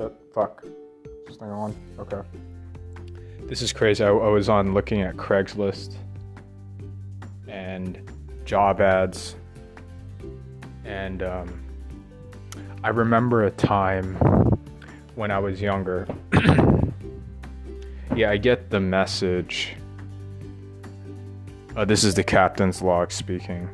Uh, t- fuck. This thing on? Okay. This is crazy. I, I was on looking at Craigslist and job ads, and um, I remember a time when I was younger. yeah, I get the message. Uh, this is the captain's log speaking.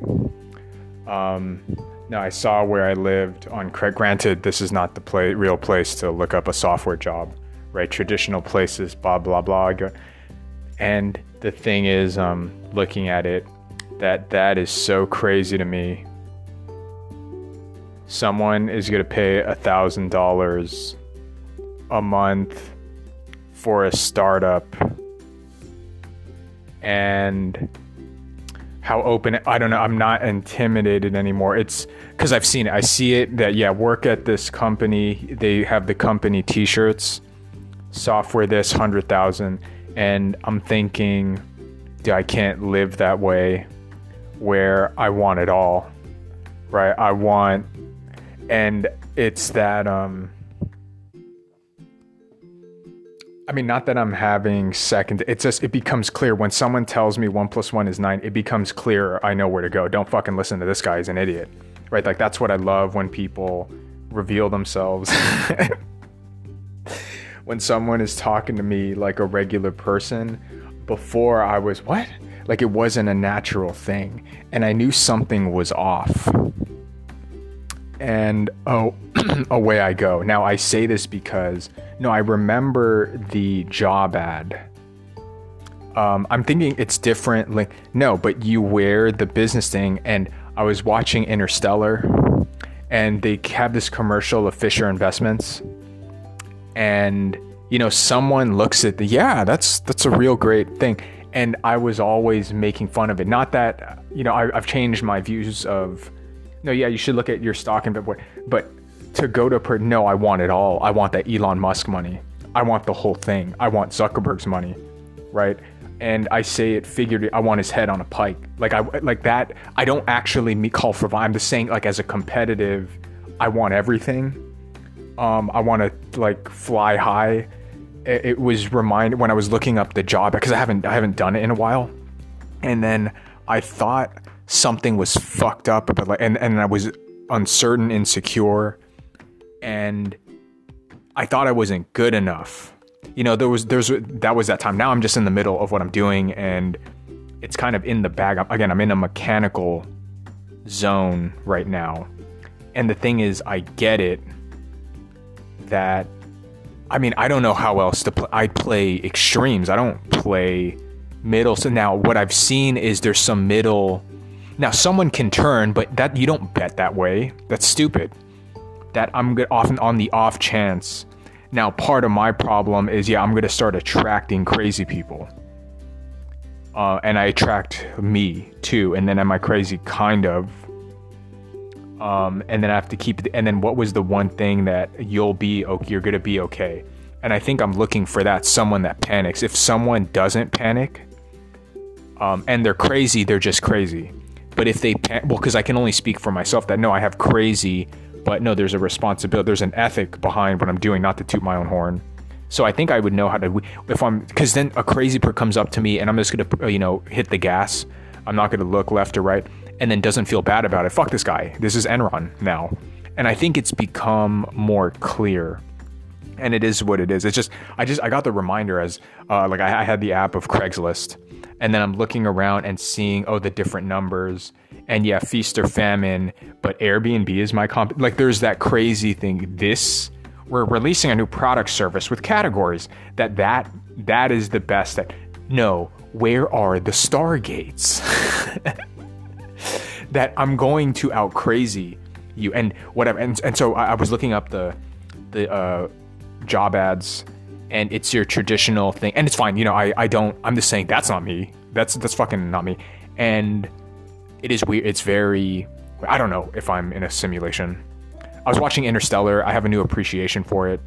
Um, now I saw where I lived on Craig. Granted, this is not the real place to look up a software job, right? Traditional places, blah blah blah. And the thing is, um, looking at it, that that is so crazy to me. Someone is going to pay a thousand dollars a month for a startup, and how open I don't know I'm not intimidated anymore. It's cuz I've seen it. I see it that yeah work at this company they have the company t-shirts software this 100,000 and I'm thinking I can't live that way where I want it all. Right? I want and it's that um I mean, not that I'm having second. It's just it becomes clear when someone tells me one plus one is nine. It becomes clear. I know where to go. Don't fucking listen to this guy. He's an idiot, right? Like that's what I love when people reveal themselves. when someone is talking to me like a regular person, before I was what? Like it wasn't a natural thing, and I knew something was off. And oh, away I go. Now I say this because no, I remember the job ad. Um, I'm thinking it's different. Like, no, but you wear the business thing. And I was watching Interstellar, and they have this commercial of Fisher Investments, and you know, someone looks at the yeah, that's that's a real great thing. And I was always making fun of it. Not that you know, I, I've changed my views of no, yeah, you should look at your stock and but but to go to per no, I want it all. I want that Elon Musk money. I want the whole thing. I want Zuckerberg's money, right? And I say it figured I want his head on a pike. Like I like that. I don't actually call for. I'm just saying like as a competitive, I want everything. Um, I want to like fly high. It, it was reminded when I was looking up the job because I haven't I haven't done it in a while, and then I thought something was fucked up, but like and and I was uncertain, insecure and I thought I wasn't good enough. You know, there was there's that was that time. Now I'm just in the middle of what I'm doing and it's kind of in the bag. Again, I'm in a mechanical zone right now. And the thing is, I get it that I mean, I don't know how else to play. I play extremes. I don't play middle. So now what I've seen is there's some middle. Now someone can turn, but that you don't bet that way. That's stupid that I'm often on the off chance. Now, part of my problem is, yeah, I'm to start attracting crazy people. Uh, and I attract me too. And then am I crazy? Kind of. Um, and then I have to keep it. And then what was the one thing that you'll be, okay, you're to be okay? And I think I'm looking for that someone that panics. If someone doesn't panic um, and they're crazy, they're just crazy. But if they, well, because I can only speak for myself that no, I have crazy but no, there's a responsibility, there's an ethic behind what I'm doing, not to toot my own horn. So I think I would know how to, if I'm, because then a crazy per comes up to me and I'm just gonna, uh, you know, hit the gas. I'm not gonna look left or right, and then doesn't feel bad about it. Fuck this guy. This is Enron now, and I think it's become more clear and it is what it is. It's just I just I got the reminder as uh, like I, I, had the app of Craigslist, and then I'm looking around and seeing oh the different numbers, and yeah, feast or famine, but Airbnb is my comp. Like there's that crazy thing. This we're releasing a new product service with categories that that that is the best. That no, where are the stargates? that I'm going to out crazy you and whatever. And and so I, I was looking up the the uh, job ads and it's your traditional thing and it's fine you know i i don't i'm just saying that's not me that's that's fucking not me and it is weird. It's very. I don't know if I'm in a simulation. I was watching Interstellar. I have a new appreciation for it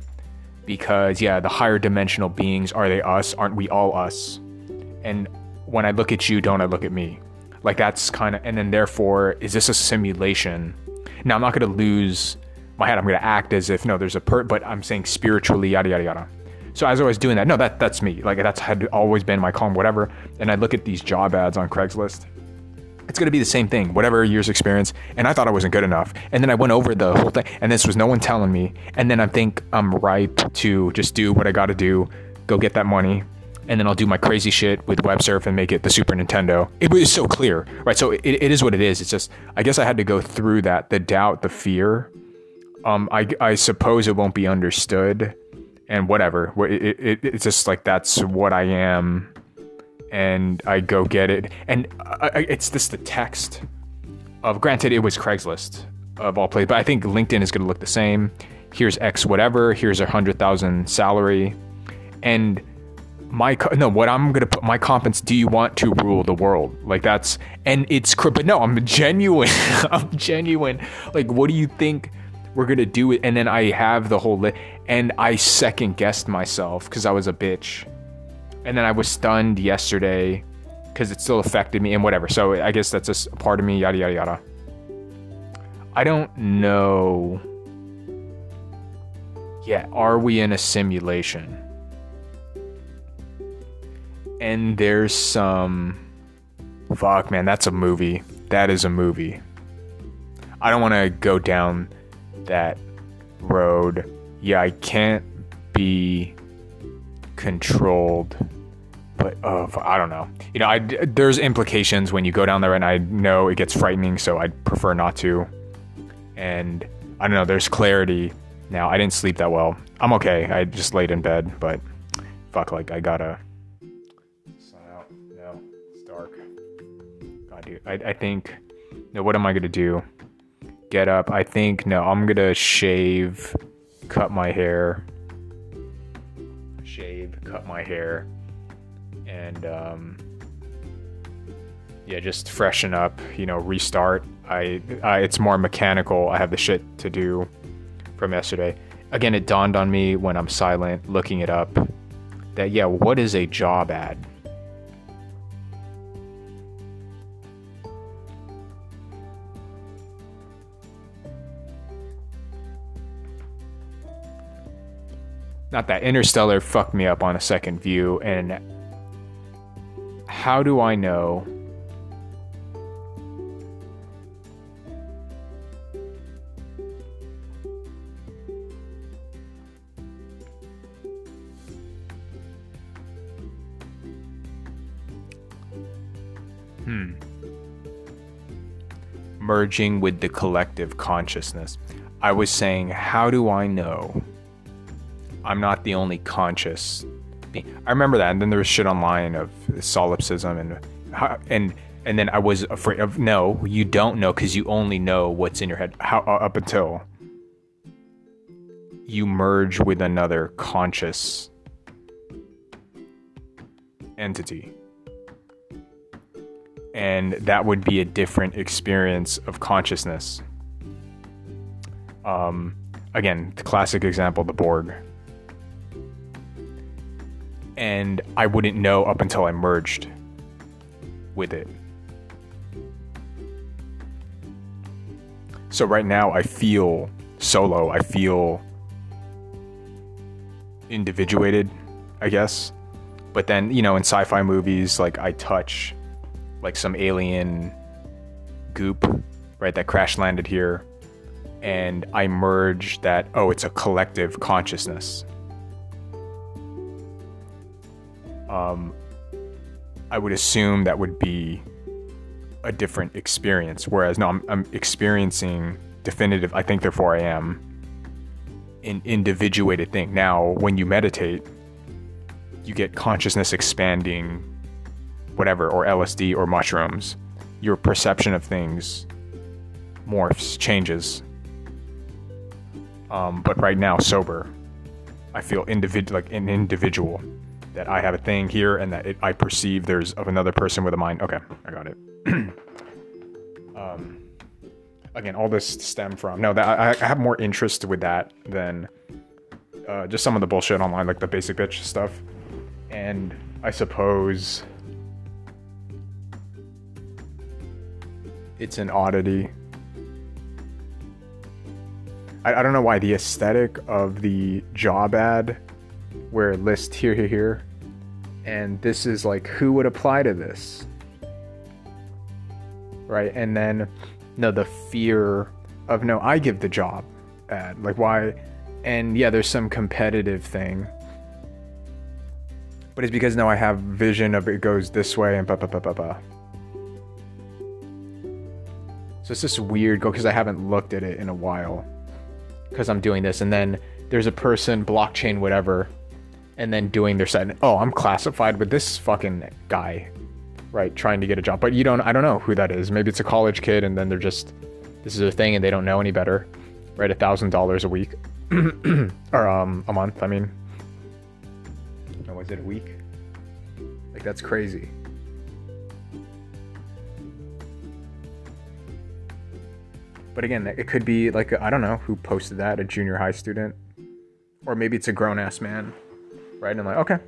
because yeah, the higher dimensional beings are they us? Aren't we all us? And when I look at you, don't I look at me? Like that's kind of, and then therefore, is this a simulation? Now I'm not going to lose my head. I'm gonna act as if no, there's a per, but I'm saying spiritually, yada yada yada. So as I was doing that, no, that that's me. Like that's had always been my calm, whatever. And I look at these job ads on Craigslist. It's gonna be the same thing, whatever year's experience. And I thought I wasn't good enough. And then I went over the whole thing, and this was no one telling me. And then I think I'm ripe to just do what I gotta do, go get that money, and then I'll do my crazy shit with web surf and make it the Super Nintendo. It was so clear, right? So it, it is what it is. It's just I guess I had to go through that, the doubt, the fear. Um, I I suppose it won't be understood, and whatever. It, it, it's just like that's what I am, and I go get it. And I, it's just the text of. Granted, it was Craigslist of all places, but I think LinkedIn is going to look the same. Here's X whatever. Here's a hundred thousand salary, and my no what i'm gonna put my competence do you want to rule the world like that's and it's but no i'm genuine i'm genuine like what do you think we're gonna do it and then i have the whole list and i second guessed myself because i was a bitch. And then i was stunned yesterday because it still affected me and whatever. So i guess that's just a part of me yada yada yada. I don't know yeah are we in a simulation? And there's some fuck man that's a movie. That is a movie. I don't want to go down that road yeah i can't be controlled but uh, i don't know you know I, there's implications when you go down there and i know it gets frightening so i'd prefer not to and i don't know there's clarity now i didn't sleep that well i'm okay i just laid in bed but fuck like i gotta Sun out. No, it's dark. God, dude. I, I think, no, what am I gonna do? Get up. I think, no, I'm gonna shave, cut my hair, shave, cut my hair, and, um, yeah, just freshen up, you know, restart. I, I, it's more mechanical. I have the shit to do from yesterday. Again, it dawned on me when I'm silent, looking it up, that yeah, what is a job ad? Not that Interstellar fucked me up on a second view, and how do I know? Hmm. Merging with the collective consciousness. I was saying, how do I know? I'm not the only conscious being. I remember that, and then there was shit online of solipsism and and and then I was afraid of no, you don't know because you only know what's in your head. How uh, up until you merge with another conscious entity. And that would be a different experience of consciousness. Um, again, the classic example, the Borg and I wouldn't know up until I merged with it. So right now I feel solo, I feel individuated, I guess. But then, you know, in sci-fi movies like I touch like some alien goop, right, that crash landed here and I merge that oh, it's a collective consciousness um, I would assume that would be a different experience. Whereas, no, I'm, I'm experiencing definitive, I think, therefore I am, an individuated thing. Now, when you meditate, you get consciousness expanding, whatever, or LSD or mushrooms. Your perception of things morphs, changes. Um, but right now, sober, I feel individ- like an individual that I have a thing here and that it, I perceive there's of another person with a mind. Okay, I got it. um, again, all this stem from no that I, I have more interest with that than uh, just some of the bullshit online, like the basic bitch stuff. And I suppose it's an oddity. I, I don't know why the aesthetic of the job ad where it lists here, here, here, and this is like who would apply to this, right? And then no, the fear of no, I give the job ad, like why, and yeah, there's some competitive thing, but it's because now I have vision of it goes this way and ba ba ba ba ba. So it's just weird because I haven't looked at it in a while because I'm doing this, and then there's a person blockchain whatever, and then doing their side. Oh, I'm classified with this fucking guy, right? Trying to get a job, but you don't. I don't know who that is. Maybe it's a college kid, and then they're just this is a thing, and they don't know any better, right? A thousand dollars a week, or um a month. I mean, no, was it a week? Like that's crazy. But again, it could be like I don't know who posted that, a junior high student, or maybe it's a grown ass man, right? And I'm like, okay,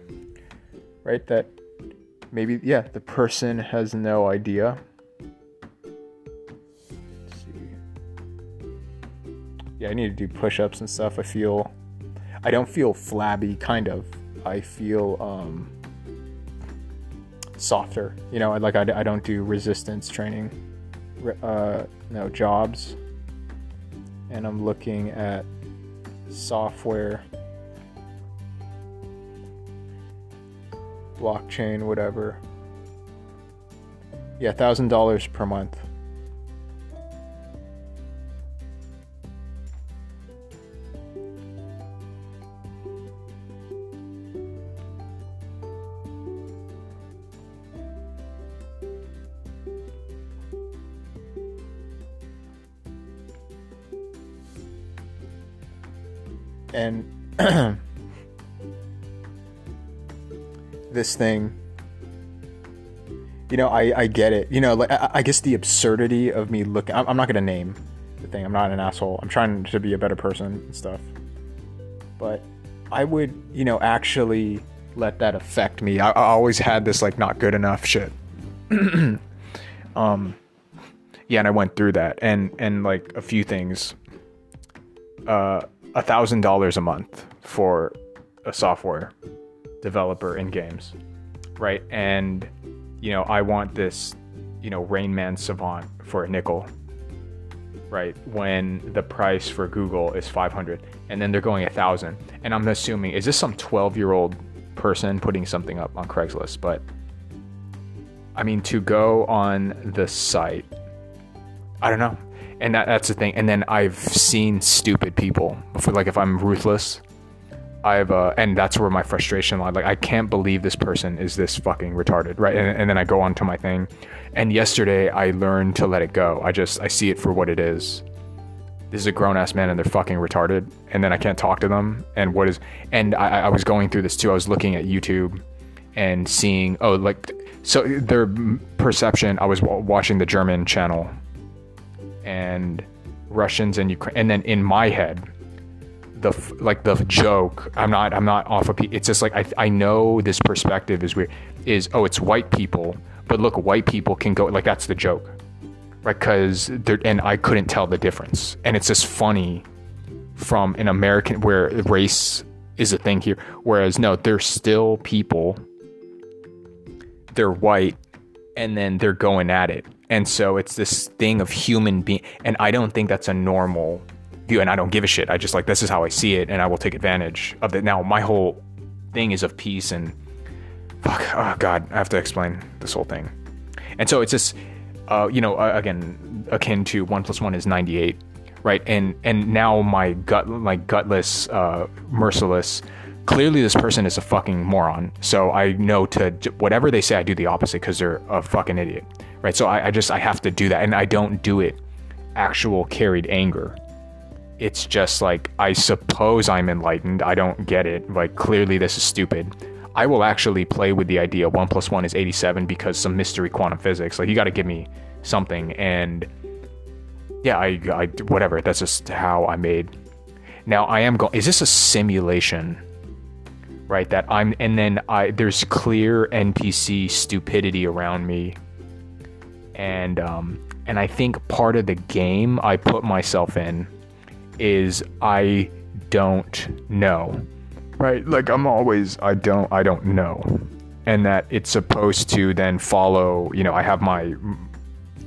right? That maybe yeah, the person has no idea. Let's see. Yeah, I need to do push-ups and stuff. I feel, I don't feel flabby, kind of. I feel um, softer. You know, like I, I don't do resistance training uh, no jobs and I'm looking at software blockchain whatever. Yeah thousand dollars per month this thing. You know i i get it. You know like i, I guess the absurdity of me looking I'm, I'm not gonna name the thing. I'm not an asshole. I'm trying to be a better person and stuff. But i would you know actually let that affect me. I, I always had this like not good enough shit. Um yeah and i went through that. And and like a few things. Uh a thousand dollars a month for a software developer in games, right? And you know, I want this, you know, Rain Man Savant for a nickel, right? When the price for Google is 500, and then they're going a thousand, and I'm assuming is this some 12 year old person putting something up on Craigslist? But I mean, to go on the site, I don't know and that, that's the thing. And then I've seen stupid people. Like if I'm ruthless, I've uh, and that's where my frustration lies. Like I can't believe this person is this fucking retarded, right? And, and then I go on to my thing. And yesterday I learned to let it go. I just I see it for what it is. This is a grown ass man and they're fucking retarded. And then I can't talk to them. And what is and I, I was going through this too. I was looking at YouTube and seeing oh like so their perception. I was watching the German channel and Russians and Ukraine. And then in my head, the like the joke. I'm not. I'm not off of. It's just like I. I know this perspective is weird. Is oh, it's white people, but look, white people can go like that's the joke, right? Because and I couldn't tell the difference, and it's just funny from an American where race is a thing here. Whereas no, they're still people. They're white, and then they're going at it and so it's this thing of human being. And I don't think that's a normal And I don't give a shit. I just like, this is how I see it. And I will take advantage of it. Now, my whole thing is of peace and fuck. Oh, God. I have to explain this whole thing. And so it's just, uh, you know, uh, again, akin to one plus one is 98. Right. And, and now my gut, my gutless, uh, merciless, clearly this person is a fucking moron. So I know to whatever they say, I do the opposite because they're a fucking idiot right? So I, I just I have to do that, and I don't do it actual carried anger. It's just like I suppose I'm enlightened. I don't get it. Like clearly this is stupid. I will actually play with the idea one plus one is 87 because some mystery quantum physics. Like you got to give me something, and yeah, I, I whatever. That's just how I made. Now I am going. Is this a simulation? Right. That I'm, and then I there's clear NPC stupidity around me and um, and I think part of the game I put myself in is I don't know. Right? Like I'm always I don't I don't know. And that it's supposed to then follow, you know, I have my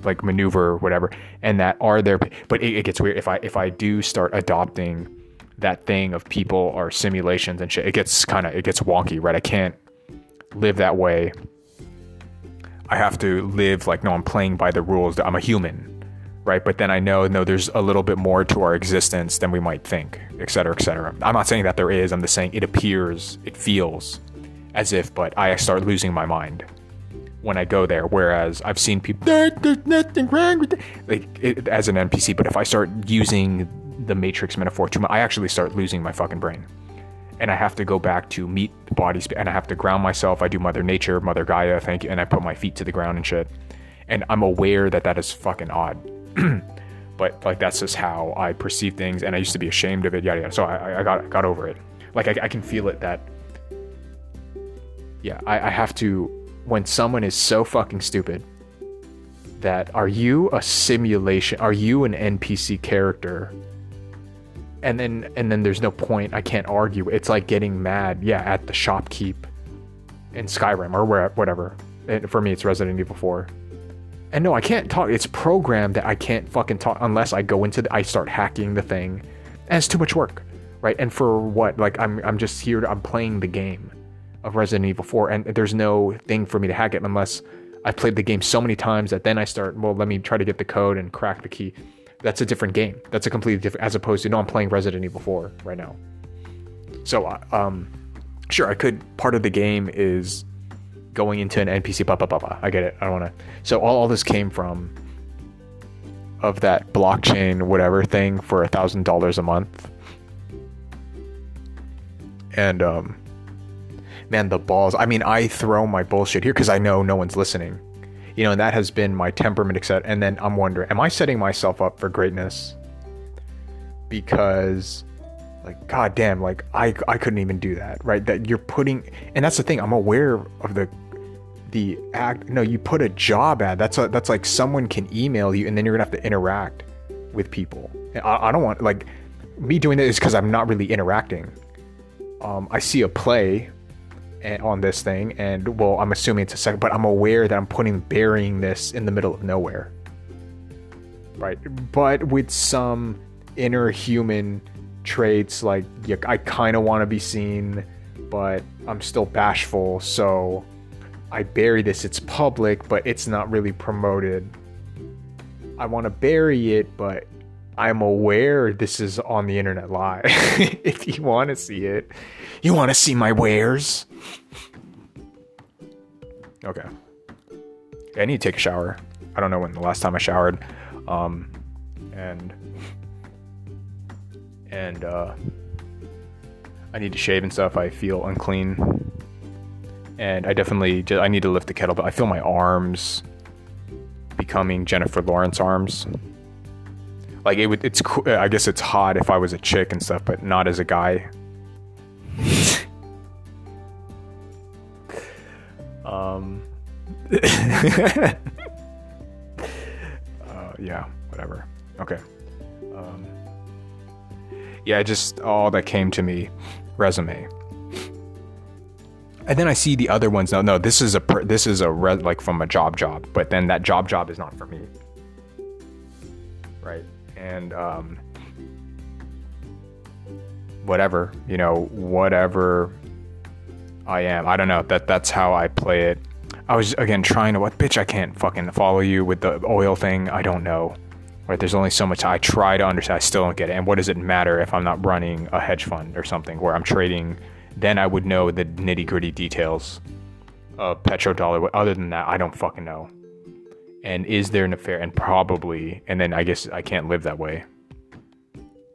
like maneuver whatever and that are there but it, it gets weird if I if I do start adopting that thing of people are simulations and shit it gets kind of it gets wonky, right? I can't live that way. I have to live like no I'm playing by the rules. I'm a human right? But then I know, no, there's a little bit more to our existence than we might think, et cetera, et cetera. I'm not saying that there is. I'm just saying it appears, it feels as if, but I start losing my mind when I go there. Whereas I've seen people, there's nothing wrong with it, like it, as an NPC. But if I start using the Matrix metaphor too much, I actually start losing my fucking brain. And I have to go back to meet the body, and I have to ground myself. I do Mother Nature, Mother Gaia, thank you, and I put my feet to the ground and shit. And I'm aware that that is fucking odd but like that's just how I perceive things, and I used to be ashamed of it, yada yada. So I, I got got over it. Like I, I can feel it that yeah, I, I have to when someone is so fucking stupid that are you a simulation? Are you an NPC character? And then and then there's no point. I can't argue. It's like getting mad, yeah, at the shopkeep in Skyrim or where whatever. And for me, it's Resident Evil 4 and no, I can't talk. It's programmed that I can't fucking talk unless I go into the, I start hacking the thing. And it's too much work, right? And for what? Like I'm I'm just here. To, I'm playing the game of Resident Evil 4, and there's no thing for me to hack it unless I played the game so many times that then I start. Well, let me try to get the code and crack the key. That's a different game. That's a completely different. As opposed to no, I'm playing Resident Evil 4 right now. So uh, um, sure, I could. Part of the game is going into an NPC. Blah, blah, blah, blah. I get it. I don't want to. So all, all this came from of that blockchain whatever thing for a thousand dollars a month. And um, man, the balls. I mean, I throw my bullshit here because I know no one's listening. You know, and that has been my temperament, etc. And then I'm wondering, am I setting myself up for greatness? Because like god damn like i i couldn't even do that right that you're putting and that's the thing i'm aware of the the act no you put a job ad. That's a, that's like someone can email you and then you're gonna have to interact with people. I, I don't want like me doing this because i'm not really interacting. Um, i see a play on this thing and well i'm assuming it's a second but i'm aware that i'm putting burying this in the middle of nowhere. Right but with some inner human traits like i kind of want to be seen but i'm still bashful so I bury this, it's public, but it's not really promoted. I want to bury it, but I'm aware this is on the internet live. if you want to see it, you want to see my wares. Okay. I need to take a shower. I don't know when the last time I showered. Um, and and uh, I need to shave and stuff. I feel unclean and I definitely just, I need to lift the kettlebell. I feel my arms becoming Jennifer Lawrence arms. Like it would, it's cool. I guess it's hot if I was a chick and stuff, but not as a guy. um. uh, yeah, whatever. Okay. Um, yeah, just all that came to me. Resume and then I see the other ones. No, no, this is a per, this is a red like from a job job, but then that job job is not for me, right? And um, whatever you know, whatever I am, I don't know. That that's how I play it. I was again trying to what bitch I can't fucking follow you with the oil thing. I don't know. Right, there's only so much I try to understand. I still don't get it. And what does it matter if I'm not running a hedge fund or something where I'm trading then I would know the nitty gritty details of petrodollar. Other than that, I don't fucking know. And is there an affair? And probably. And then I guess I can't live that way.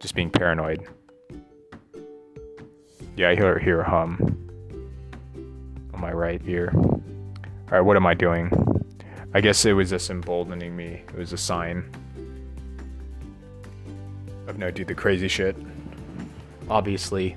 Just being paranoid. Yeah, I hear, hear a hum on my right ear. All right, what am I doing? I guess it was just emboldening me. It was a sign of no do the crazy shit. Obviously,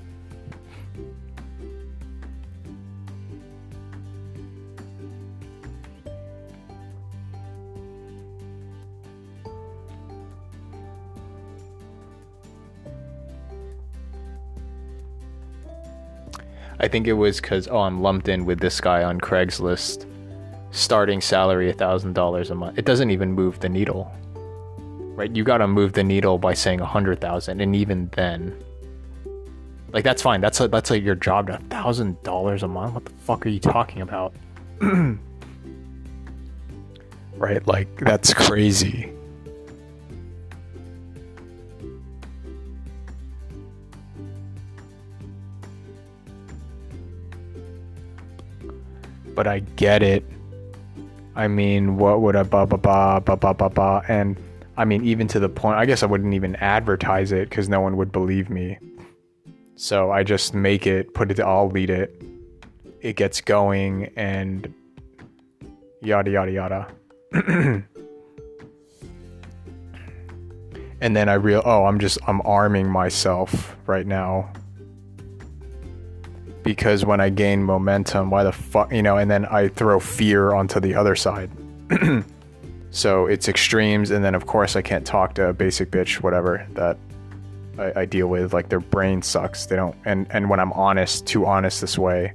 I think it was because oh, I'm lumped in with this guy on Craigslist, starting salary a thousand dollars a month. It doesn't even move the needle, right? You got to move the needle by saying a hundred thousand, and even then, like that's fine. That's a, that's like your job. A thousand dollars a month. What the fuck are you talking about? right? Like that's crazy. But I get it. I mean, what would a ba ba ba ba ba ba ba and I mean, even to the point, I guess I wouldn't even advertise it because no one would believe me. So I just make it, put it, I'll lead it. It gets going and yada yada yada. and then I real oh, I'm just I'm arming myself right now because when I gain momentum, why the fuck, you know, and then I throw fear onto the other side. so it's extremes, and then of course I can't talk to a basic bitch, whatever that I, I, deal with. Like their brain sucks. They don't, and and when I'm honest, too honest this way,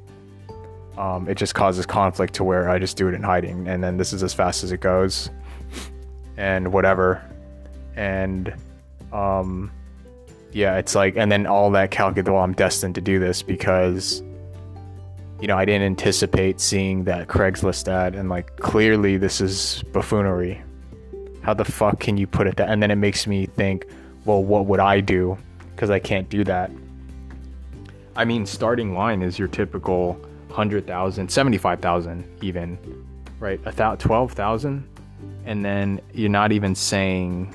um, it just causes conflict to where I just do it in hiding, and then this is as fast as it goes, and whatever, and um yeah, it's like, and then all that calculate, well, I'm destined to do this because, you know, I didn't anticipate seeing that Craigslist ad, and like, clearly this is buffoonery. How the fuck can you put it that? And then it makes me think, well, what would I do? Because I can't do that. I mean, starting line is your typical 100,000, 75,000 even, right? A thousand, 12,000. And then you're not even saying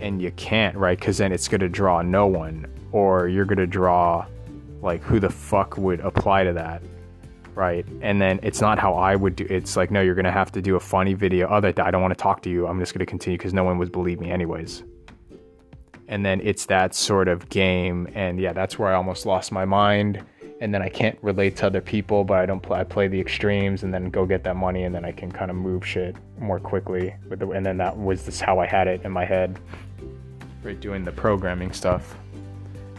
and you can't, right? Because then it's going to draw no one, or you're going to draw like who the fuck would apply to that, right? And then it's not how I would do. It's like no, you're going to have to do a funny video. Oh, that I don't want to talk to you. I'm just going to continue because no one would believe me anyways. And then it's that sort of game, and yeah, that's where I almost lost my mind. And then I can't relate to other people, but I don't play. I play the extremes, and then go get that money, and then I can kind of move shit more quickly. With the, and then that was just how I had it in my head right doing the programming stuff.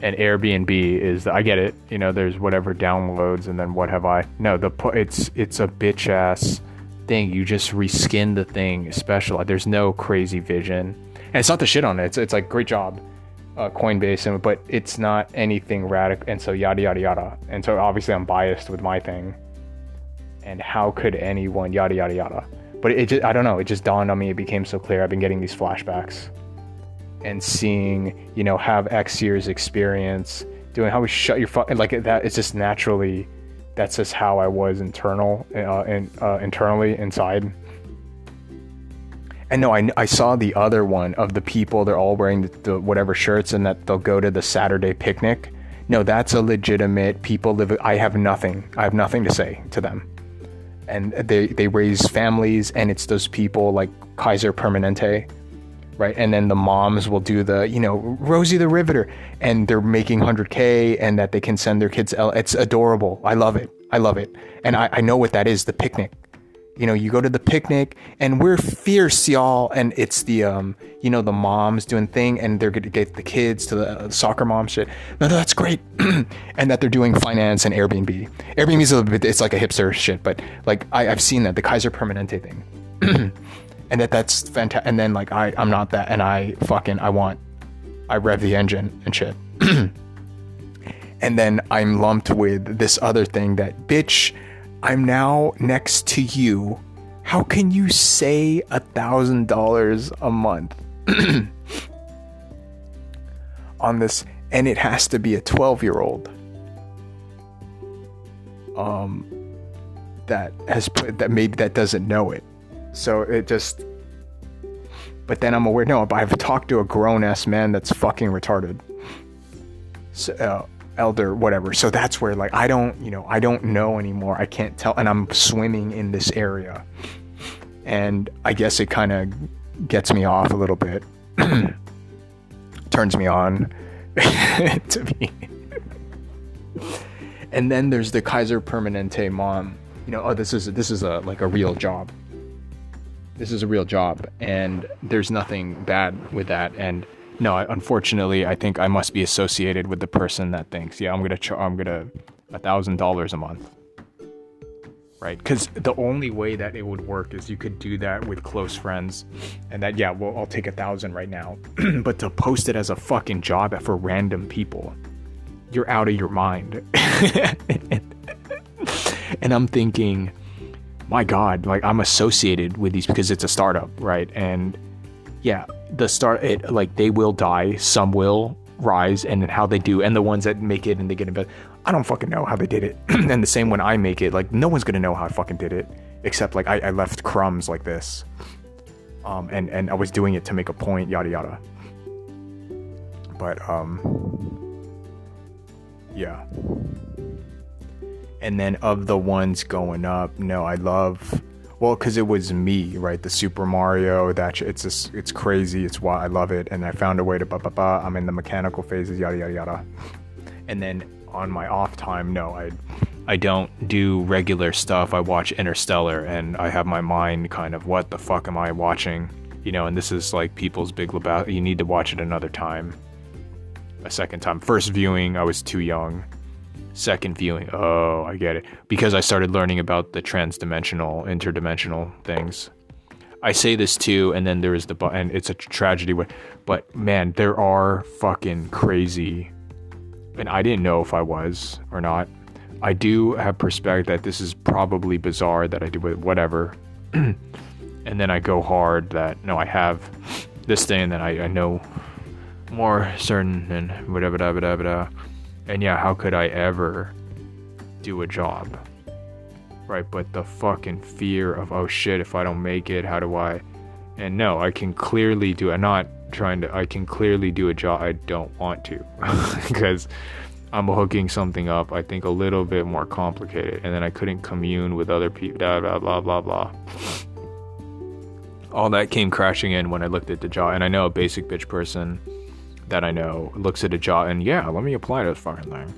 And airbnb is i get it you know there's whatever downloads and then what have i. No the it's it's a bitch ass thing. You just reskin the thing special there's no crazy vision. And it's not the shit on it. It's, it's like great job uh, coinbase but it's not anything radical and so yada yada yada. And so obviously i'm biased with my thing. And how could anyone yada yada yada. But it just i don't know it just dawned on me it became so clear. I've been getting these flashbacks and seeing, you know, have X years experience doing how we shut your fuck like that. It's just naturally, that's just how I was internal uh, and uh, internally inside. And no, I, I saw the other one of the people. They're all wearing the, the whatever shirts, and that they'll go to the Saturday picnic. No, that's a legitimate people live. I have nothing. I have nothing to say to them. And they they raise families, and it's those people like Kaiser Permanente right? And then the moms will do the, you know, Rosie the Riveter, and they're making 100K and that they can send their kids. It's adorable. I love it. I love it. And I, I know what that is the picnic. You know, you go to the picnic and we're fierce, y'all. And it's the, um, you know, the moms doing thing and they're going to get the kids to the uh, soccer mom shit. No, no, that's great. and that they're doing finance and Airbnb. Airbnb is a bit, it's like a hipster shit, but like I, I've seen that, the Kaiser Permanente thing. and that that's fantastic. And then like I I'm not that, and I fucking I want I rev the engine and shit. and then I'm lumped with this other thing that bitch. I'm now next to you. How can you say a thousand dollars a month on this? And it has to be a 12 year old. Um, that has put that maybe that doesn't know it so it just. But then I'm aware. No, but I've talked to a grown ass man that's fucking retarded. So, uh, elder, whatever. So that's where like I don't, you know, I don't know anymore. I can't tell, and I'm swimming in this area, and I guess it kind of gets me off a little bit, turns me on to be. and then there's the Kaiser Permanente mom. You know, oh, this is this is a like a real job this is a real job and there's nothing bad with that. And no unfortunately i think i must be associated with the person that thinks yeah i'm gonna ch- i'm gonna a thousand dollars a month. Right? Because the only way that it would work is you could do that with close friends and that yeah well i'll take a thousand right now but to post it as a fucking job for random people you're out of your mind. And i'm thinking my god like i'm associated with these because it's a startup right and yeah the start it like they will die some will rise and how they do and the ones that make it and they get invested I don't fucking know how they did it. and the same when I make it, like no one's gonna know how I fucking did it, except like I, I left crumbs like this, um, and and I was doing it to make a point, yada yada. But um, yeah. And then of the ones going up, no, I love. Well, because it was me, right? The Super Mario. That it's just, it's crazy. It's why I love it, and I found a way to ba ba ba. I'm in the mechanical phases, yada yada yada. And then on my off time, no, I I don't do regular stuff. I watch Interstellar and I have my mind kind of what the fuck am I watching? You know, and this is like people's big Lebowski. You need to watch it another time. A second time. First viewing, I was too young. Second viewing, oh, I get it. Because I started learning about the transdimensional, interdimensional things. I say this too, and then there is the and it's a tragedy. But man, there are fucking crazy and I didn't know if I was or not. I do have perspective that this is probably bizarre that I do whatever. and then I go hard that no, I have this thing that I, I know more certain and whatever, da, da, da, da, and yeah, how could I ever do a job? Right, but the fucking fear of oh shit, if I don't make it, how do I? And no, I can clearly do it. Not trying to I can clearly do a job I don't want to because I'm hooking something up I think a little bit more complicated and then I couldn't commune with other people blah blah blah blah blah all that came crashing in when I looked at the job and I know a basic bitch person that I know looks at a job and yeah let me apply this fucking thing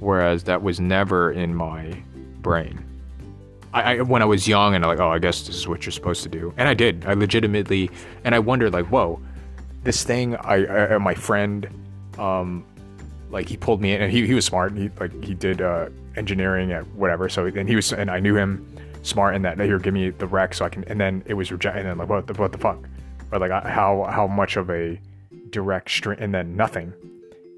whereas that was never in my brain. I, I, when I was young and I'm like, oh, I guess this is what you're supposed to do, and I did. I legitimately, and I wondered like, whoa, this thing I, I my friend um like he pulled me in and he, he was smart. He like he did uh engineering at whatever. So and he was and I knew him smart in that here give me the rec so I can and then it was rejected and then like what the what the fuck? Or like how how much of a direct and then nothing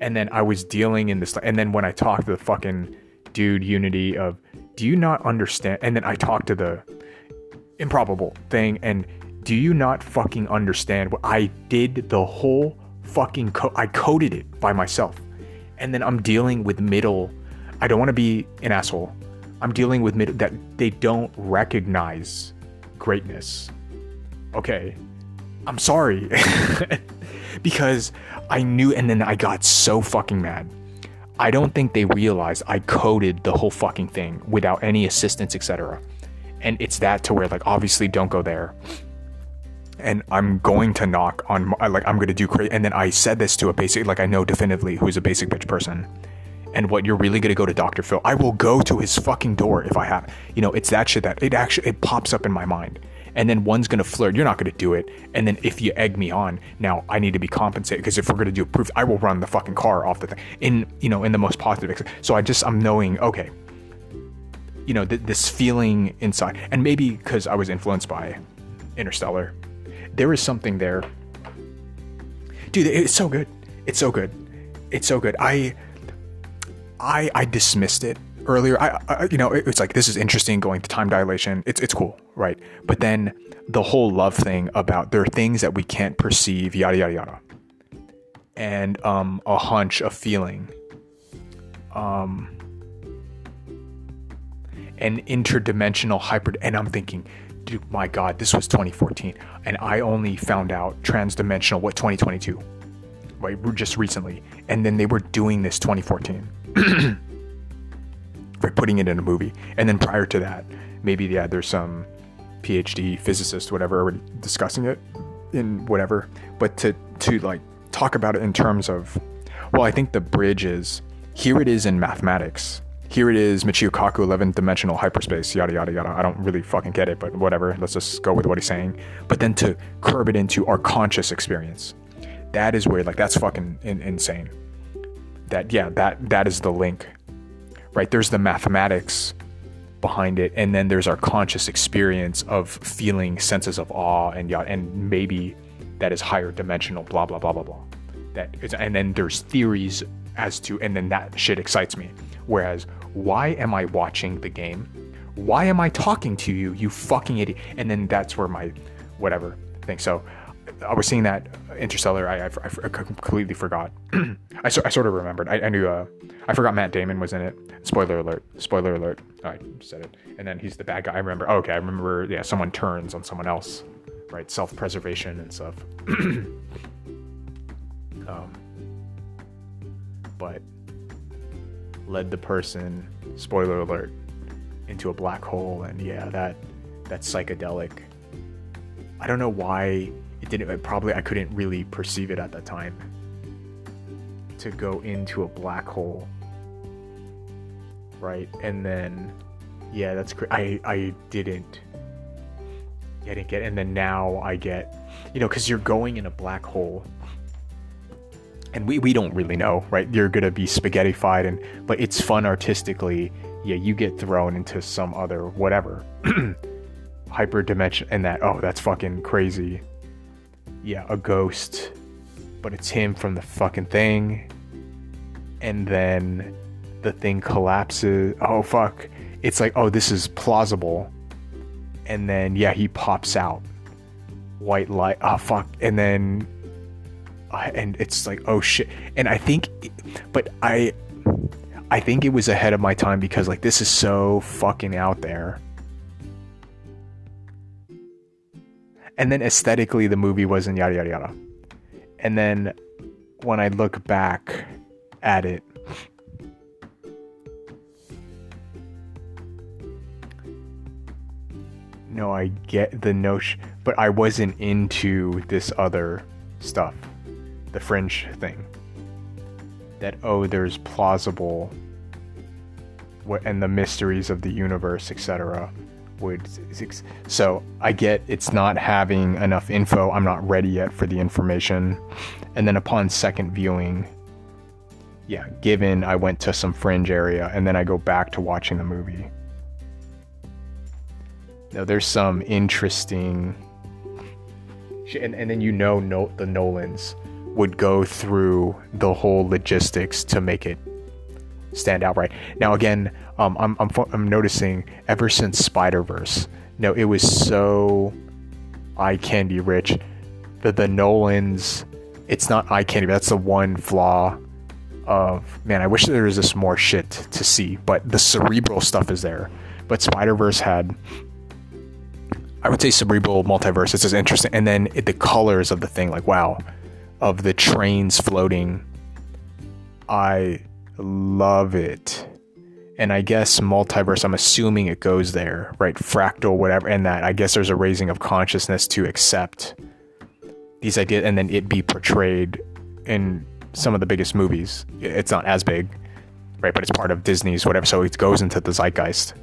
and then I was dealing in this and then when I talked to the fucking dude unity of do you not understand and then I talked to the improbable thing and do you not fucking understand what I did the whole fucking code? I coded it by myself. And then I'm dealing with middle. I don't want to be an asshole. I'm dealing with middle that they don't recognize greatness. Okay. I'm sorry. because I knew and then I got so fucking mad. I don't think they realized I coded the whole fucking thing without any assistance, etc. And it's that to where like obviously don't go there and I'm going to knock on like I'm going to do crazy. And then I said this to a basic like I know definitively who's a basic bitch person. And what you're really to go to Dr. Phil? I will go to his fucking door if I have. You know, it's that shit that it actually it pops up in my mind. And then one's going to flirt. You're not going to do it. And then if you egg me on, now I need to be compensated because if we're going to do proof, I will run the fucking car off the thing in you know in the most positive. So I just I'm knowing okay. You know th- this feeling inside, and maybe because I was influenced by Interstellar there is something there. Dude, it's so good. It's so good. It's so good. I I I dismissed it earlier. I, I you know, it's like this is interesting going to time dilation. It's it's cool, right? But then the whole love thing about there are things that we can't perceive, yada yada yada. And um a hunch, a feeling. Um an interdimensional hyper and I'm thinking dude, my God, this was 2014, and I only found out transdimensional what 2022, right? Just recently, and then they were doing this 2014, right? Putting it in a movie, and then prior to that, maybe yeah, there's some PhD physicist, whatever, discussing it in whatever, but to to like talk about it in terms of, well, I think the bridge is here. It is in mathematics here it is, Michio Kaku, 11 dimensional hyperspace, yada, yada, yada. I don't really fucking get it, but whatever. Let's just go with what he's saying. But then to curb it into our conscious experience, that is where, like, that's fucking in- insane. That, yeah, that that is the link, right? There's the mathematics behind it, and then there's our conscious experience of feeling senses of awe and yacht, and maybe that is higher dimensional, blah blah blah blah blah. That is, and then there's theories as to, and then that shit excites me. Whereas, why am I watching the game? Why am I talking to you, you fucking idiot? And then that's where my whatever thing. So I was seeing that Interstellar. I, I, I completely forgot. I, I sort of remembered. I, I knew. Uh, I forgot Matt Damon was in it. Spoiler alert. Spoiler alert. Oh, I said it. And then he's the bad guy. I remember. Oh, okay, I remember. Yeah, someone turns on someone else. Right, self-preservation and stuff. um, but led the person. Spoiler alert. Into a black hole, and yeah, that that's psychedelic. I don't know why it didn't it probably I couldn't really perceive it at that time to go into a black hole. Right? And then yeah that's cr- I I didn't I didn't get and then now I get you know cuz you're going in a black hole. And we, we don't really know right? You're gonna be spaghettified and but it's fun artistically. Yeah you get thrown into some other whatever. Hyper dimension and that oh that's fucking crazy yeah, a ghost, but it's him from the fucking thing. And then the thing collapses. Oh, fuck. It's like, oh, this is plausible. And then, yeah, he pops out. White light. Oh, fuck. And then, and it's like, oh, shit. And I think, but I, I think it was ahead of my time because, like, this is so fucking out there and then aesthetically the movie wasn't yada yada yada. And then when i look back at it no i get the notion but i wasn't into this other stuff the fringe thing. That oh there's plausible and the mysteries of the universe etc would so i get it's not having enough info. I'm not ready yet for the information. And then upon second viewing yeah given i went to some fringe area and then i go back to watching the movie. Now there's some interesting and, and then you know no, the nolans would go through the whole logistics to make it stand out right. Now, again, um, I'm, I'm, I'm noticing ever since Spider Verse, no, it was so eye candy rich that the Nolans, it's not eye candy. That's the one flaw of man. I wish there was just more shit to see, but the cerebral stuff is there. But Spider Verse had. I would say cerebral multiverse. It's just interesting, and then it, the colors of the thing, like wow, of the trains floating. I love it. And I guess multiverse, I'm assuming it goes there, right? Fractal, whatever, and that I guess there's a raising of consciousness to accept these ideas and then it be portrayed in some of the biggest movies. It's not as big, right? But it's part of Disney's whatever, so it goes into the zeitgeist.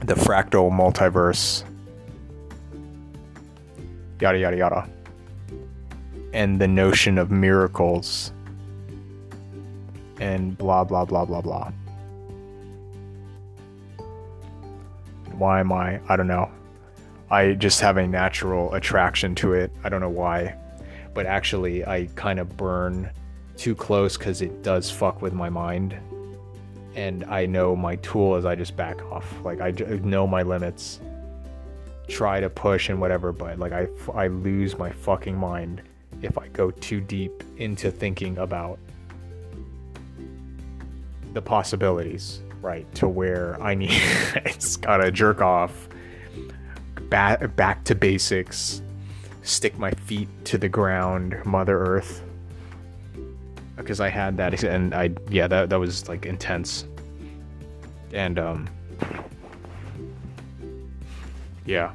The fractal multiverse, yada, yada, yada. And the notion of miracles and blah blah blah blah blah. Why am I? I don't know. I just have a natural attraction to it. I don't know why. But actually, I kind of burn too close because it does fuck with my mind. And I know my tool is I just back off. Like, I know my limits. Try to push and whatever, but like, I, I lose my fucking mind if I go too deep into thinking about the possibilities, right? To where I need it's gotta jerk off, back back to basics, stick my feet to the ground, Mother Earth. Because I had that, and I yeah, that that was like intense, and um, yeah.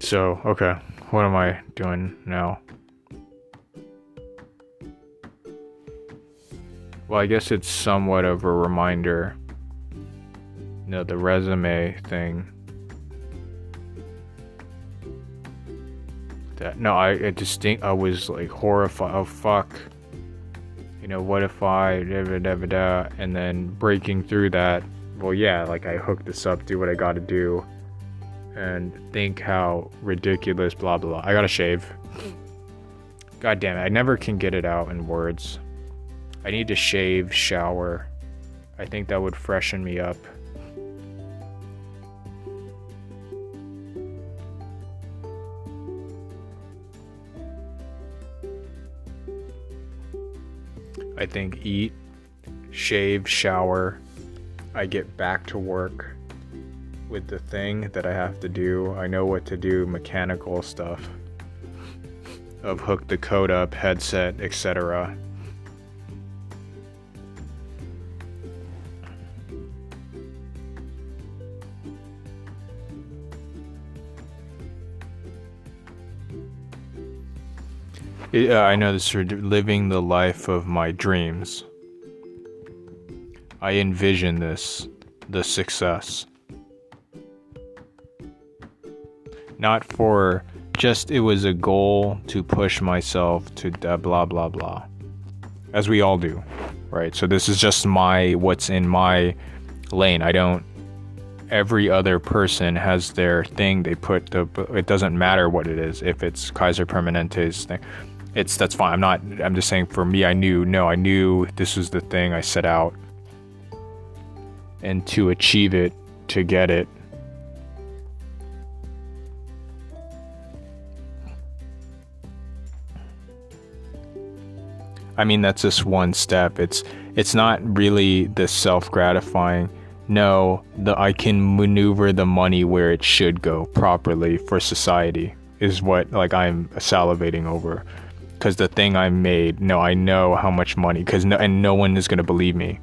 So okay, what am I doing now? Well, I guess it's somewhat of a reminder. You know, the resume thing. That. No, I, I distinct. I was like horrified. Oh fuck. You know, what if I da, da, da, da, and then breaking through that? Well, yeah, like I hook this up, do what I got to do, and think how ridiculous. Blah blah. blah. I gotta shave. Mm. God damn it! I never can get it out in words. I need to shave, shower. I think that would freshen me up. I think eat, shave, shower. I get back to work with the thing that I have to do. I know what to do, mechanical stuff of hook the code up, headset, etc. Yeah, I know this is living the life of my dreams. I envision this, the success. Not for just, it was a goal to push myself to blah, blah, blah. As we all do, right? So this is just my, what's in my lane. I don't, every other person has their thing. They put the, it doesn't matter what it is. If it's Kaiser Permanente's thing it's that's fine. I'm not. I'm just saying for me, I knew. No, I knew this was the thing I set out, and to achieve it, to get it. I mean, that's just one step. It's it's not really the self-gratifying. No, the I can maneuver the money where it should go properly for society is what like I'm salivating over because the thing I made, no, I know how much money, because no, and no one is gonna believe me.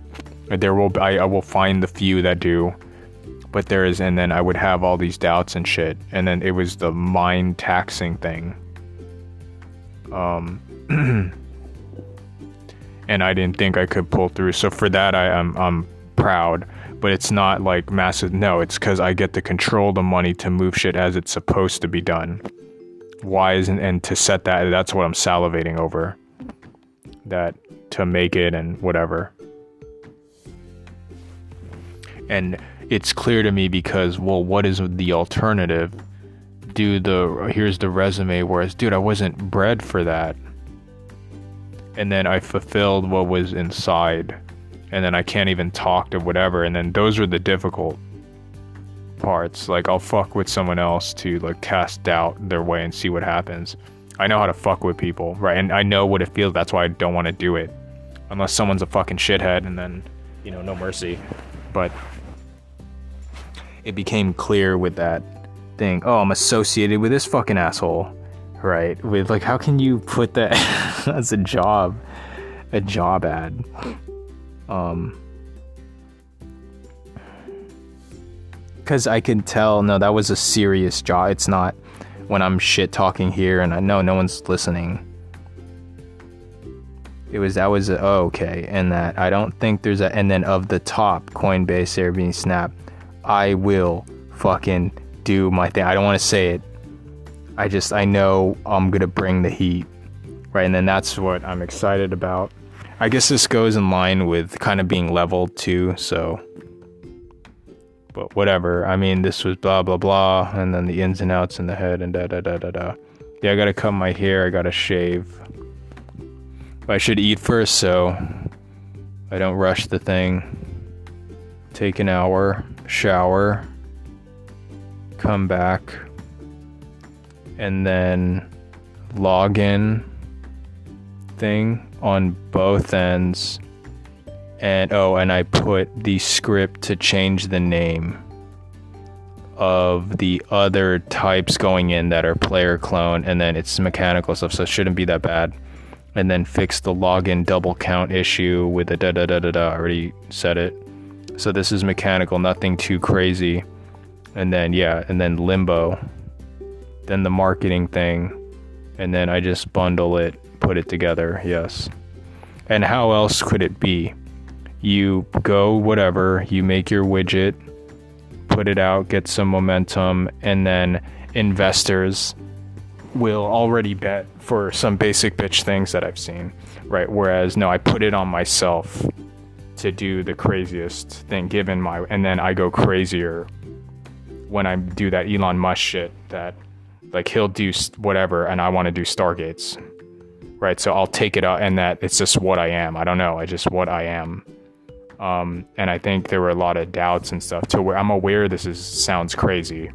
There will, I, I will find the few that do, but there is, and then I would have all these doubts and shit, and then it was the mind taxing thing. Um, and I didn't think I could pull through. So for that, I am I'm, I'm proud, but it's not like massive. No, it's because I get to control the money to move shit as it's supposed to be done wise and, and to set that that's what i'm salivating over. That to make it and whatever. And it's clear to me because well what is the alternative? Do the here's the resume whereas dude i wasn't bred for that. And then i fulfilled what was inside. And then i can't even talk to whatever. And then those are the difficult parts. Like I'll fuck with someone else to like cast doubt their way and see what happens. I know how to fuck with people, right? And I know what it feels. That's why I don't want to do it, unless someone's a fucking shithead, and then you know, no mercy. But it became clear with that thing. Oh, I'm associated with this fucking asshole, right? With like, how can you put that as a job, a job ad? Um, because I can tell, no, that was a serious job. It's not when I'm shit talking here and I know no one's listening. It was that was a, oh, okay, and that I don't think there's a and then of the top Coinbase, Airbnb, Snap, I will fucking do my thing. I don't want to say it. I just I know I'm gonna bring the heat, right? And then that's what I'm excited about. I guess this goes in line with kind of being leveled too. So but whatever. I mean, this was blah blah blah, and then the ins and outs in the head, and da da da da da. Yeah, I gotta cut my hair. I gotta shave. I should eat first, so I don't rush the thing. Take an hour, shower, come back, and then log in thing on both ends and oh, and I put the script to change the name of the other types going in that are player clone, and then it's mechanical stuff, so it shouldn't be that bad. And then fix the login double count issue with the da da da da da. Already said it. So this is mechanical, nothing too crazy. And then yeah, and then limbo. Then the marketing thing. And then I just bundle it, put it together, yes. And how else could it be? You go whatever, you make your widget, put it out, get some momentum, and then investors will already bet for some basic bitch things that I've seen, right? Whereas no, I put it on myself to do the craziest thing given my and then I go crazier when I do that Elon Musk shit that like he'll do whatever and I want to do stargates. Right? So I'll take it out and that it's just what I am. I don't know. I just what I am. Um, and I think there were a lot of doubts and stuff to where I'm aware this is sounds crazy.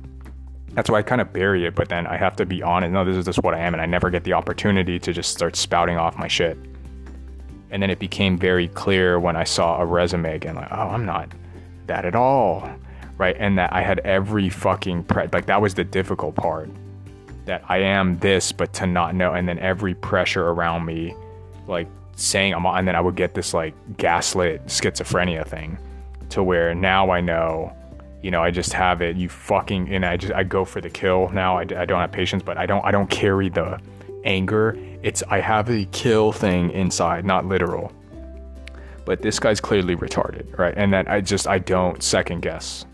That's why I kind of bury it, but then I have to be honest. No, this is just what I am, and I never get the opportunity to just start spouting off my shit. And then it became very clear when I saw a resume again, like, oh, I'm not that at all, right? And that I had every fucking pre- like that was the difficult part, that I am this, but to not know, and then every pressure around me, like saying I'm, on, and then I would get this like gaslit schizophrenia thing, to where now I know, you know, I just have it. You fucking, and I just I go for the kill now. I, I don't have patience, but I don't I don't carry the anger. It's I have a kill thing inside, not literal. But this guy's clearly retarded, right? And that I just I don't second guess.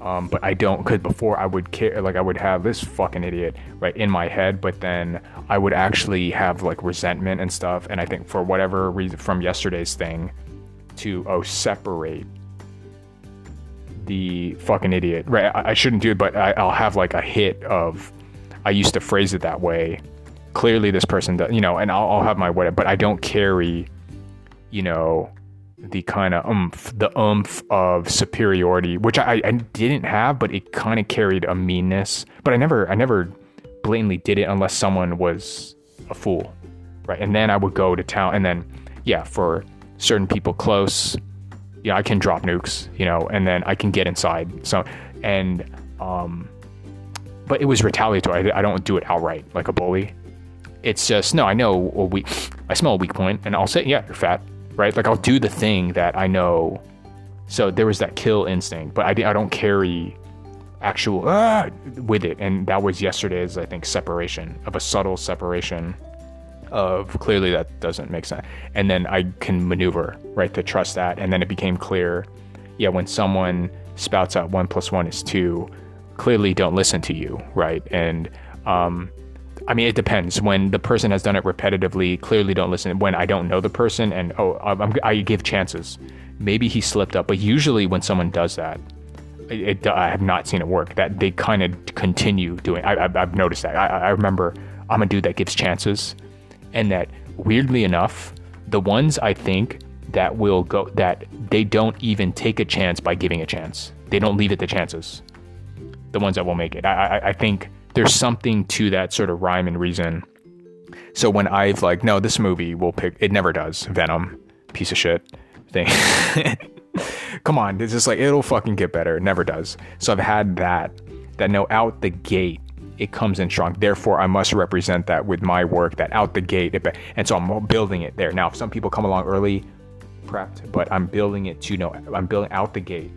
Um, but I don't because before I would care like I would have this fucking idiot right in my head, but then I would actually have like resentment and stuff. And I think for whatever reason from yesterday's thing, to oh separate the fucking idiot right. I, I shouldn't do it, but I, I'll have like a hit of I used to phrase it that way. Clearly, this person does, you know, and I'll, I'll have my whatever, but I don't carry, you know, the kind of umph, the umph of superiority, which I, I didn't have, but it kind of carried a meanness. But I never, I never blatantly did it unless someone was a fool, right? And then I would go to town, and then, yeah, for certain people close, yeah, I can drop nukes, you know, and then I can get inside. So, and um, but it was retaliatory. I, I don't do it outright like a bully. It's just no. I know a weak. I smell a weak point, and I'll say, yeah, you're fat, right? Like I'll do the thing that I know. So there was that kill instinct, but I, I don't carry actual ah, with it, and that was yesterday's I think separation of a subtle separation of clearly that doesn't make sense, and then I can maneuver right to trust that, and then it became clear, yeah, when someone spouts out one plus one is two, clearly don't listen to you, right? And um, I mean, it depends. When the person has done it repetitively, clearly don't listen. When I don't know the person and oh, I'm, i give chances. Maybe he slipped up, but usually when someone does that, it, it, I have not seen it work. That they kind of continue doing. I, have noticed that. I, I remember I'm a dude that gives chances, and that weirdly enough, the ones I think that will go that they don't even take a chance by giving a chance. They don't leave it to chances the ones that will make it. I, I, I think there's something to that sort of rhyme and reason. So when I've like, no, this movie will pick, it never does. Venom, piece of shit thing. Come on, it's just like it'll fucking get better. It never does. So I've had that. That no, out the gate, it comes in strong. Therefore, I must represent that with my work. That out the gate, it, and so I'm building it there. Now, if some people come along early, prepped, but I'm building it to know. I'm building out the gate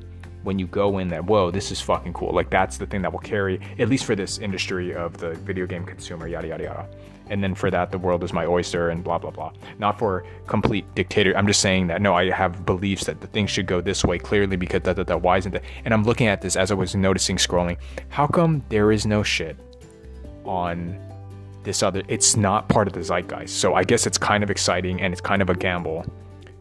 when you go in that whoa this is fucking cool. Like that's the thing that will carry at least for this industry of the video game consumer yada yada yada. And then for that the world is my oyster and blah blah blah. Not for complete dictator. I'm just saying that no i have beliefs that the things should go this way clearly because that that, that why isn't that and i'm looking at this as i was noticing scrolling. How come there is no shit on this other it's not part of the zeitgeist. So i guess it's kind of exciting and it's kind of a gamble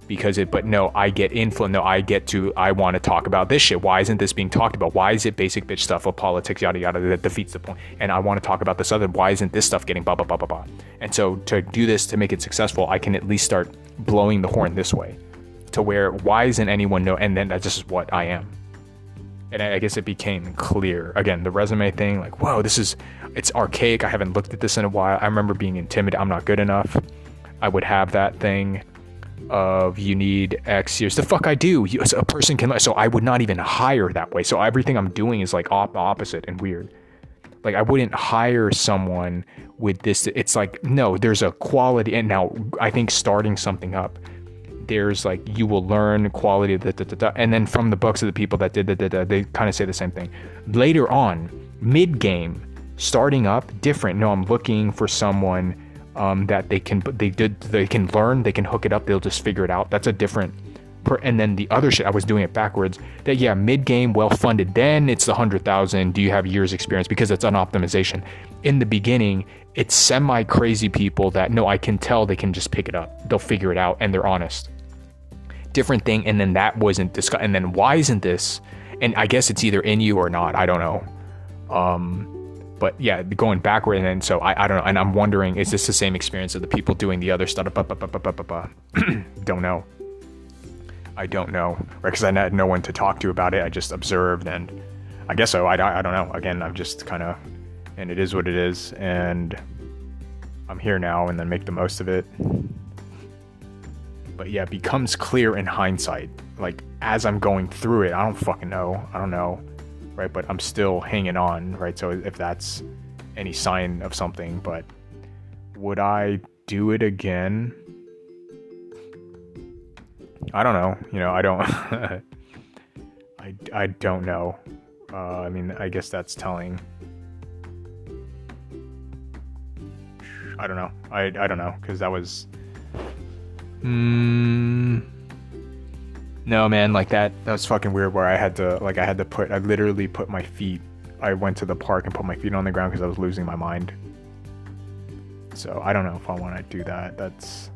because it but no i get influence no i get to i want to talk about this shit. Why isn't this being talked about? Why is it basic bitch stuff of politics yada yada that defeats the point? And i want to talk about this other why isn't this stuff getting blah blah blah blah blah and so to do this to make it successful i can at least start blowing the horn this way to where why isn't anyone know and then that's just what i am. And i guess it became clear. Again the resume thing like whoa this is it's archaic. I haven't looked at this in a while. I remember being intimidated. I'm not good enough. I would have that thing of you need X years. The fuck I do. A person can. So I would not even hire that way. So everything I'm doing is like op- opposite and weird. Like I wouldn't hire someone with this. It's like no, there's a quality. And now I think starting something up, there's like you will learn quality. Da, da, da, and then from the books of the people that did that, they kind of say the same thing. Later on, mid game, starting up, different. No, I'm looking for someone um, that they can they did they can learn they can hook it up they'll just figure it out that's a different per, and then the other shit I was doing it backwards. That yeah, mid game, well funded. Then it's the hundred thousand. Do you have years experience? Because it's an optimization. In the beginning, it's semi crazy people that no, I can tell they can just pick it up. They'll figure it out and they're honest. Different thing, and then that wasn't discussed. And then why isn't this? And I guess it's either in you or not. I don't know. Um, but yeah, going backward and then so I, I don't know, and I'm wondering is this the same experience of the people doing the other stuff? don't know. I don't know, right? Because I had no one to talk to about it. I just observed, and I guess so. I, I don't know. Again, I'm just kind of, and it is what it is, and I'm here now, and then make the most of it. But yeah, it becomes clear in hindsight. Like as I'm going through it, I don't fucking know. I don't know, right? But I'm still hanging on, right? So if that's any sign of something, but would I do it again? I don't know. You know, I don't. I, I don't know. Uh, I mean, I guess that's telling. I don't know. I, I don't know because that was. Mm, no, man, like that. That was fucking weird. Where I had to, like, I had to put. I literally put my feet. I went to the park and put my feet on the ground because I was losing my mind. So I don't know if I want to do that. That's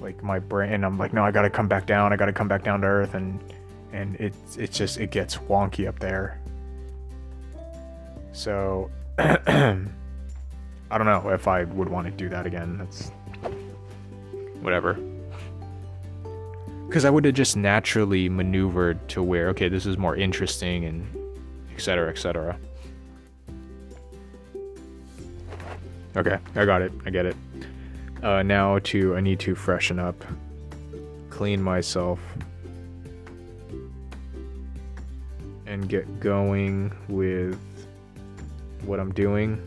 like my brain i'm like no i gotta come back down i gotta come back down to earth and and it's it's just it gets wonky up there so i don't know if i would want to do that again that's whatever because i would have just naturally maneuvered to where okay this is more interesting and etc etc okay i got it. I get it. Uh, now to I need to freshen up, clean myself, and get going with what I'm doing.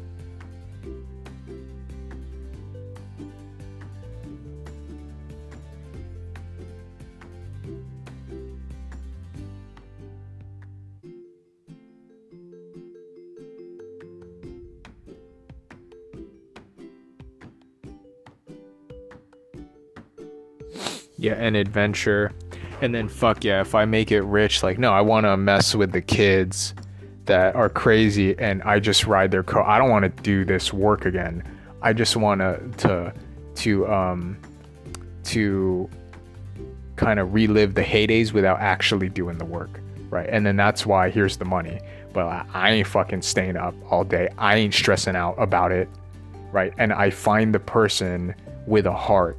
An adventure. And then fuck yeah, if I make it rich, like no, I want to mess with the kids that are crazy and I just ride their coat. I don't want to do this work again. I just want to to to um to kind of relive the heydays without actually doing the work, right? And then that's why here's the money. But I ain't fucking staying up all day. I ain't stressing out about it, right? And I find the person with a heart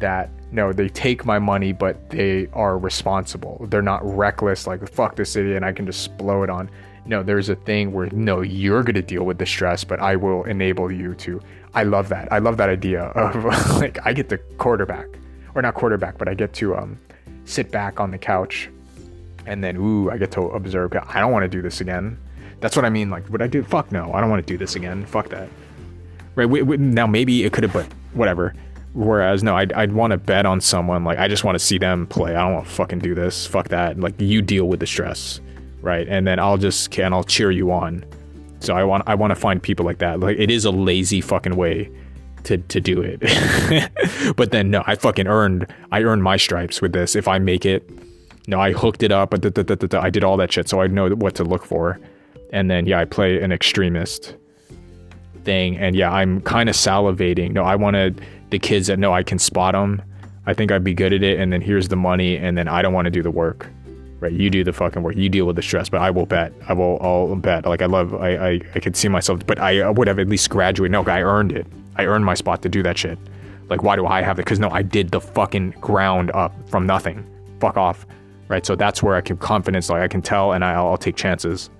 that no, they take my money, but they are responsible. They're not reckless, like fuck this city and I can just blow it on. No, there's a thing where no, you're gonna deal with the stress, but I will enable you to. I love that. I love that idea of like I get the quarterback, or not quarterback, but I get to um, sit back on the couch, and then ooh, I get to observe. I don't want to do this again. That's what I mean. Like, would I do? Fuck no, I don't want to do this again. Fuck that. Right? We, we, now maybe it could have, but whatever Whereas no, I'd, I'd want to bet on someone like I just want to see them play. I don't want to fucking do this. Fuck that. Like you deal with the stress, right? And then I'll just and I'll cheer you on. So I want I want to find people like that. Like it is a lazy fucking way to to do it. but then no, I fucking earned I earned my stripes with this. If I make it, no, I hooked it up. But I did all that shit, so I know what to look for. And then yeah, I play an extremist thing, and yeah, I'm kind of salivating. No, I want to the kids that know I can spot them. I think I'd be good at it, and then here's the money, and then I don't want to do the work. Right, you do the fucking work. You deal with the stress, but I will bet. I will. I'll bet. Like I love. I. I, I could see myself, but I would have at least graduated. No, I earned it. I earned my spot to do that shit. Like, why do I have it? Because no, I did the fucking ground up from nothing. Fuck off. Right. So that's where I can confidence. Like I can tell, and I'll, I'll take chances.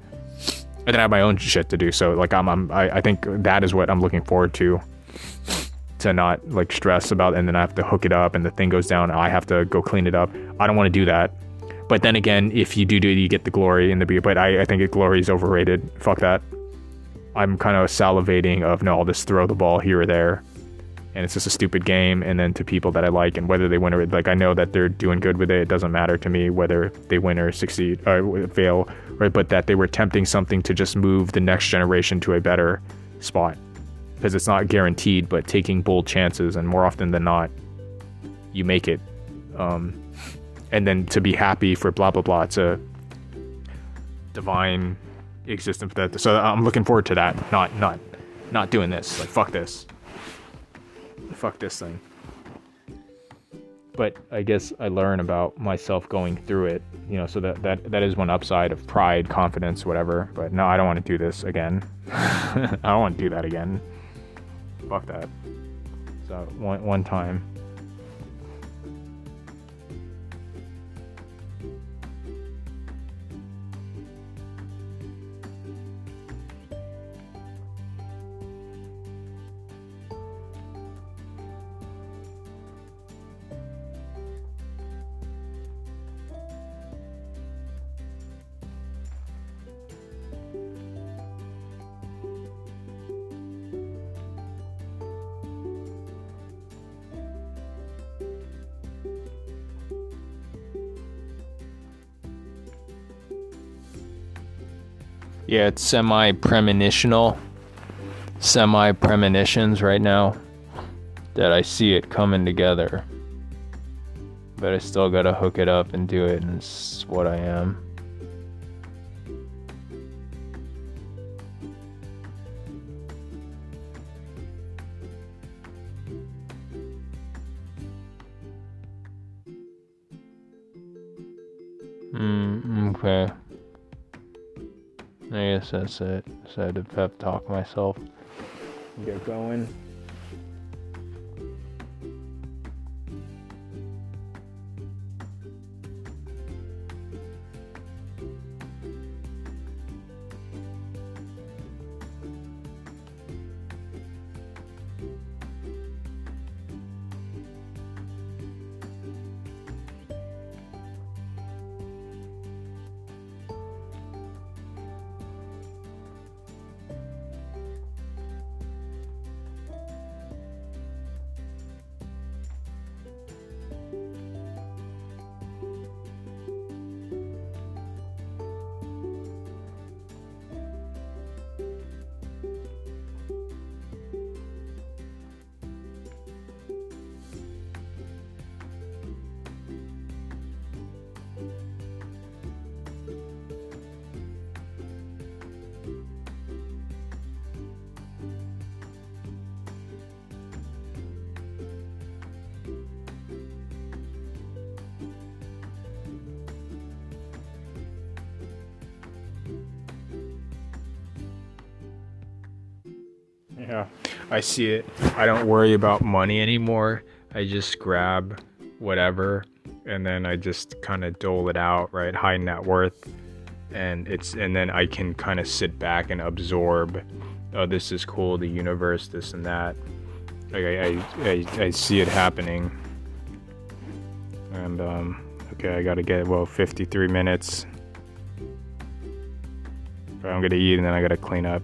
And I have my own shit to do. So like I'm. I'm I, I think that is what I'm looking forward to to not like stress about and then I have to hook it up and the thing goes down I have to go clean it up. I don't want to do that. But then again, if you do do it, you get the glory in the beat. But I, I think glory is overrated. Fuck that. I'm kind of salivating of no, I'll just throw the ball here or there, and it's just a stupid game. And then to people that I like, and whether they win or like I know that they're doing good with it. It doesn't matter to me whether they win or succeed or fail, right? But that they were attempting something to just move the next generation to a better spot because it's not guaranteed, but taking bold chances, and more often than not, you make it. Um, and then to be happy for blah blah blah. A divine existence. That so I'm looking forward to that. Not not not doing this. Like fuck this. Fuck this thing. But I guess I learn about myself going through it, you know. So that that that is one upside of pride, confidence, whatever. But no, I don't want to do this again. I don't want to do that again. Fuck that. So one one time. Yeah, semi premonitional, semi premonitions right now that I see it coming together. But I still gotta hook it up and do it, and it's what I am. That's it. So to pep talk myself. Get going. I see it. I don't worry about money anymore. I just grab whatever and then I just kind of dole it out, right? High net worth. And it's and then I can kind of sit back and absorb. Oh, this is cool. The universe, this and that. Like I, I, I, I see it happening. And um, okay, I gotta get well 53 minutes. I'm gonna eat and then I gotta clean up.